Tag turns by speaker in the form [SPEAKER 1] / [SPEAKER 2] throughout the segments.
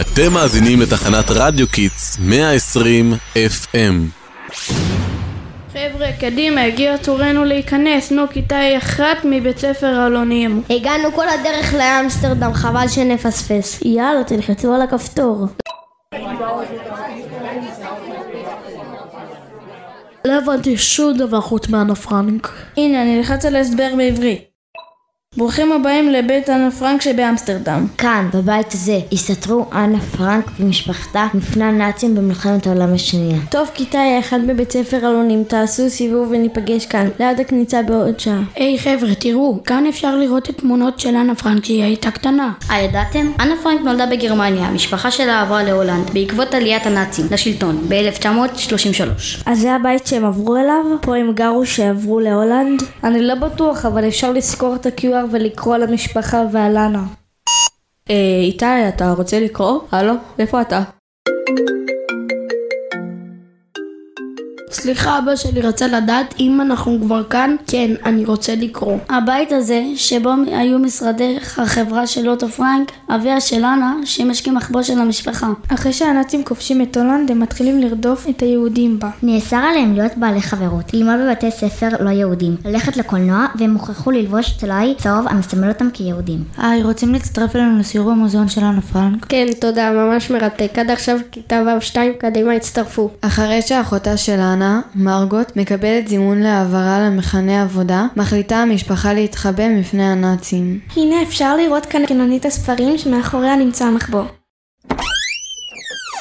[SPEAKER 1] אתם מאזינים לתחנת רדיו Kids 120 FM.
[SPEAKER 2] חבר'ה, קדימה, הגיע תורנו להיכנס. נו, כיתה ה' אחת מבית ספר אלונים.
[SPEAKER 3] הגענו כל הדרך לאמסטרדם, חבל שנפספס.
[SPEAKER 2] יאללה, תלחצו על הכפתור. לא הבנתי שום דבר חוץ מאנה פרנק. הנה, אני אלחץ על ההסבר בעברית. ברוכים הבאים לבית אנה פרנק שבאמסטרדם.
[SPEAKER 3] כאן, בבית הזה, הסתתרו אנה פרנק ומשפחתה מפני הנאצים במלחמת העולם השנייה.
[SPEAKER 2] טוב, כיתה היא אחת בבית ספר אלונים, תעשו סיבוב וניפגש כאן, ליד הכניסה בעוד שעה. היי חבר'ה, תראו, כאן אפשר לראות את תמונות של אנה פרנק כשהיא הייתה קטנה.
[SPEAKER 4] אה, ידעתם? אנה פרנק נולדה בגרמניה, המשפחה שלה עברה להולנד, בעקבות עליית הנאצים לשלטון, ב-1933.
[SPEAKER 2] אז זה הבית שהם עברו אליו? פה הם גרו שעברו להולנד? אני לא בטוח, אבל אפשר לזכור את ה-QR ולקרוא למשפחה ועל אנה. אה, איתי, אתה רוצה לקרוא? הלו? איפה אתה? סליחה, אבא שלי רצה לדעת אם אנחנו כבר כאן. כן, אני רוצה לקרוא. הבית הזה, שבו היו משרדי החברה של אוטו פרנק, אביה של אנה, שימש כמחבוא של המשפחה. אחרי שהנאצים כובשים את הולנד, הם מתחילים לרדוף את היהודים בה.
[SPEAKER 3] נאסר עליהם להיות בעלי חברות, ללמוד בבתי ספר לא יהודים, ללכת לקולנוע, והם הוכרחו ללבוש טלאי צהוב המסמל אותם כיהודים.
[SPEAKER 5] היי, רוצים להצטרף אלינו לסיור במוזיאון של אנה פרנק?
[SPEAKER 2] כן, תודה, ממש מרתק. עד עכשיו כיתה ו'2 קדימה הצטרפו.
[SPEAKER 6] אחרי שאחותה של אנה, מרגוט, מקבלת זימון להעברה למחנה עבודה, מחליטה המשפחה להתחבא מפני הנאצים.
[SPEAKER 2] הנה אפשר לראות כאן קנונית הספרים שמאחוריה נמצא המחבוא.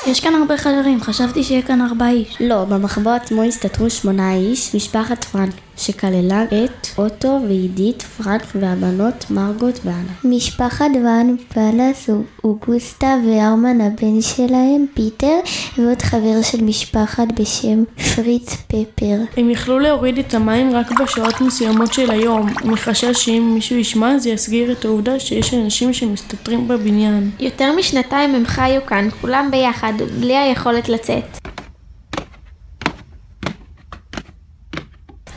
[SPEAKER 2] יש כאן הרבה חדרים, חשבתי שיהיה כאן ארבעה איש.
[SPEAKER 3] לא, במחבוא עצמו הסתתרו שמונה איש, משפחת פרנק, שכללה את אוטו ועידית פרנק והבנות מרגוט ואנה. משפחת ואן פלס הוא אוגוסטה וארמן הבן שלהם, פיטר, ועוד חבר של משפחת בשם פריץ פפר.
[SPEAKER 2] הם יכלו להוריד את המים רק בשעות מסוימות של היום, מחשש שאם מישהו ישמע זה יסגיר את העובדה שיש אנשים שמסתתרים בבניין.
[SPEAKER 7] יותר משנתיים הם חיו כאן, כולם ביחד, בלי היכולת לצאת.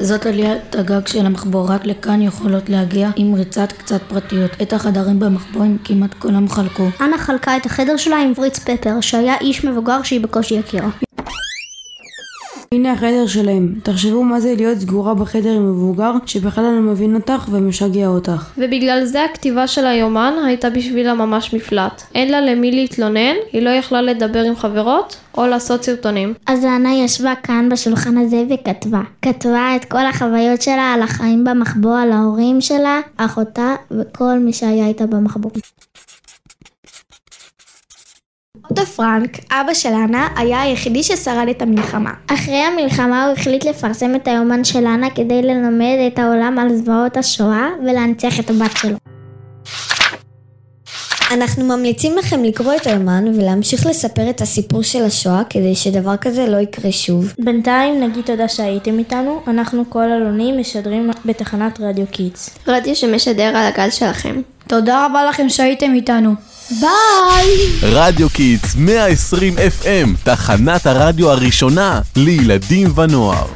[SPEAKER 5] זאת עליית הגג של המחבור, רק לכאן יכולות להגיע עם ריצת קצת פרטיות. את החדרים במחבור הם כמעט כולם חלקו.
[SPEAKER 3] אנה חלקה את החדר שלה עם פריץ פפר, שהיה איש מבוגר שהיא בקושי הכירה.
[SPEAKER 8] הנה החדר שלהם. תחשבו מה זה להיות סגורה בחדר עם מבוגר שבכלל לא מבין אותך ומשגע אותך.
[SPEAKER 7] ובגלל זה הכתיבה של היומן הייתה בשבילה ממש מפלט. אין לה למי להתלונן, היא לא יכלה לדבר עם חברות, או לעשות סרטונים.
[SPEAKER 3] אז אנה ישבה כאן בשולחן הזה וכתבה. כתבה את כל החוויות שלה על החיים במחבוא, על ההורים שלה, אחותה וכל מי שהיה איתה במחבוא.
[SPEAKER 7] אוטו פרנק, אבא של אנה, היה היחידי ששרד את המלחמה.
[SPEAKER 3] אחרי המלחמה הוא החליט לפרסם את היומן של אנה כדי ללמד את העולם על זוועות השואה ולהנציח את הבת שלו. אנחנו ממליצים לכם לקרוא את היומן ולהמשיך לספר את הסיפור של השואה כדי שדבר כזה לא יקרה שוב.
[SPEAKER 2] בינתיים נגיד תודה שהייתם איתנו, אנחנו כל אלונים משדרים בתחנת רדיו קיטס.
[SPEAKER 7] רדיו שמשדר על הגל שלכם.
[SPEAKER 5] תודה רבה לכם שהייתם איתנו.
[SPEAKER 3] ביי!
[SPEAKER 1] רדיו קידס 120 FM, תחנת הרדיו הראשונה לילדים ונוער.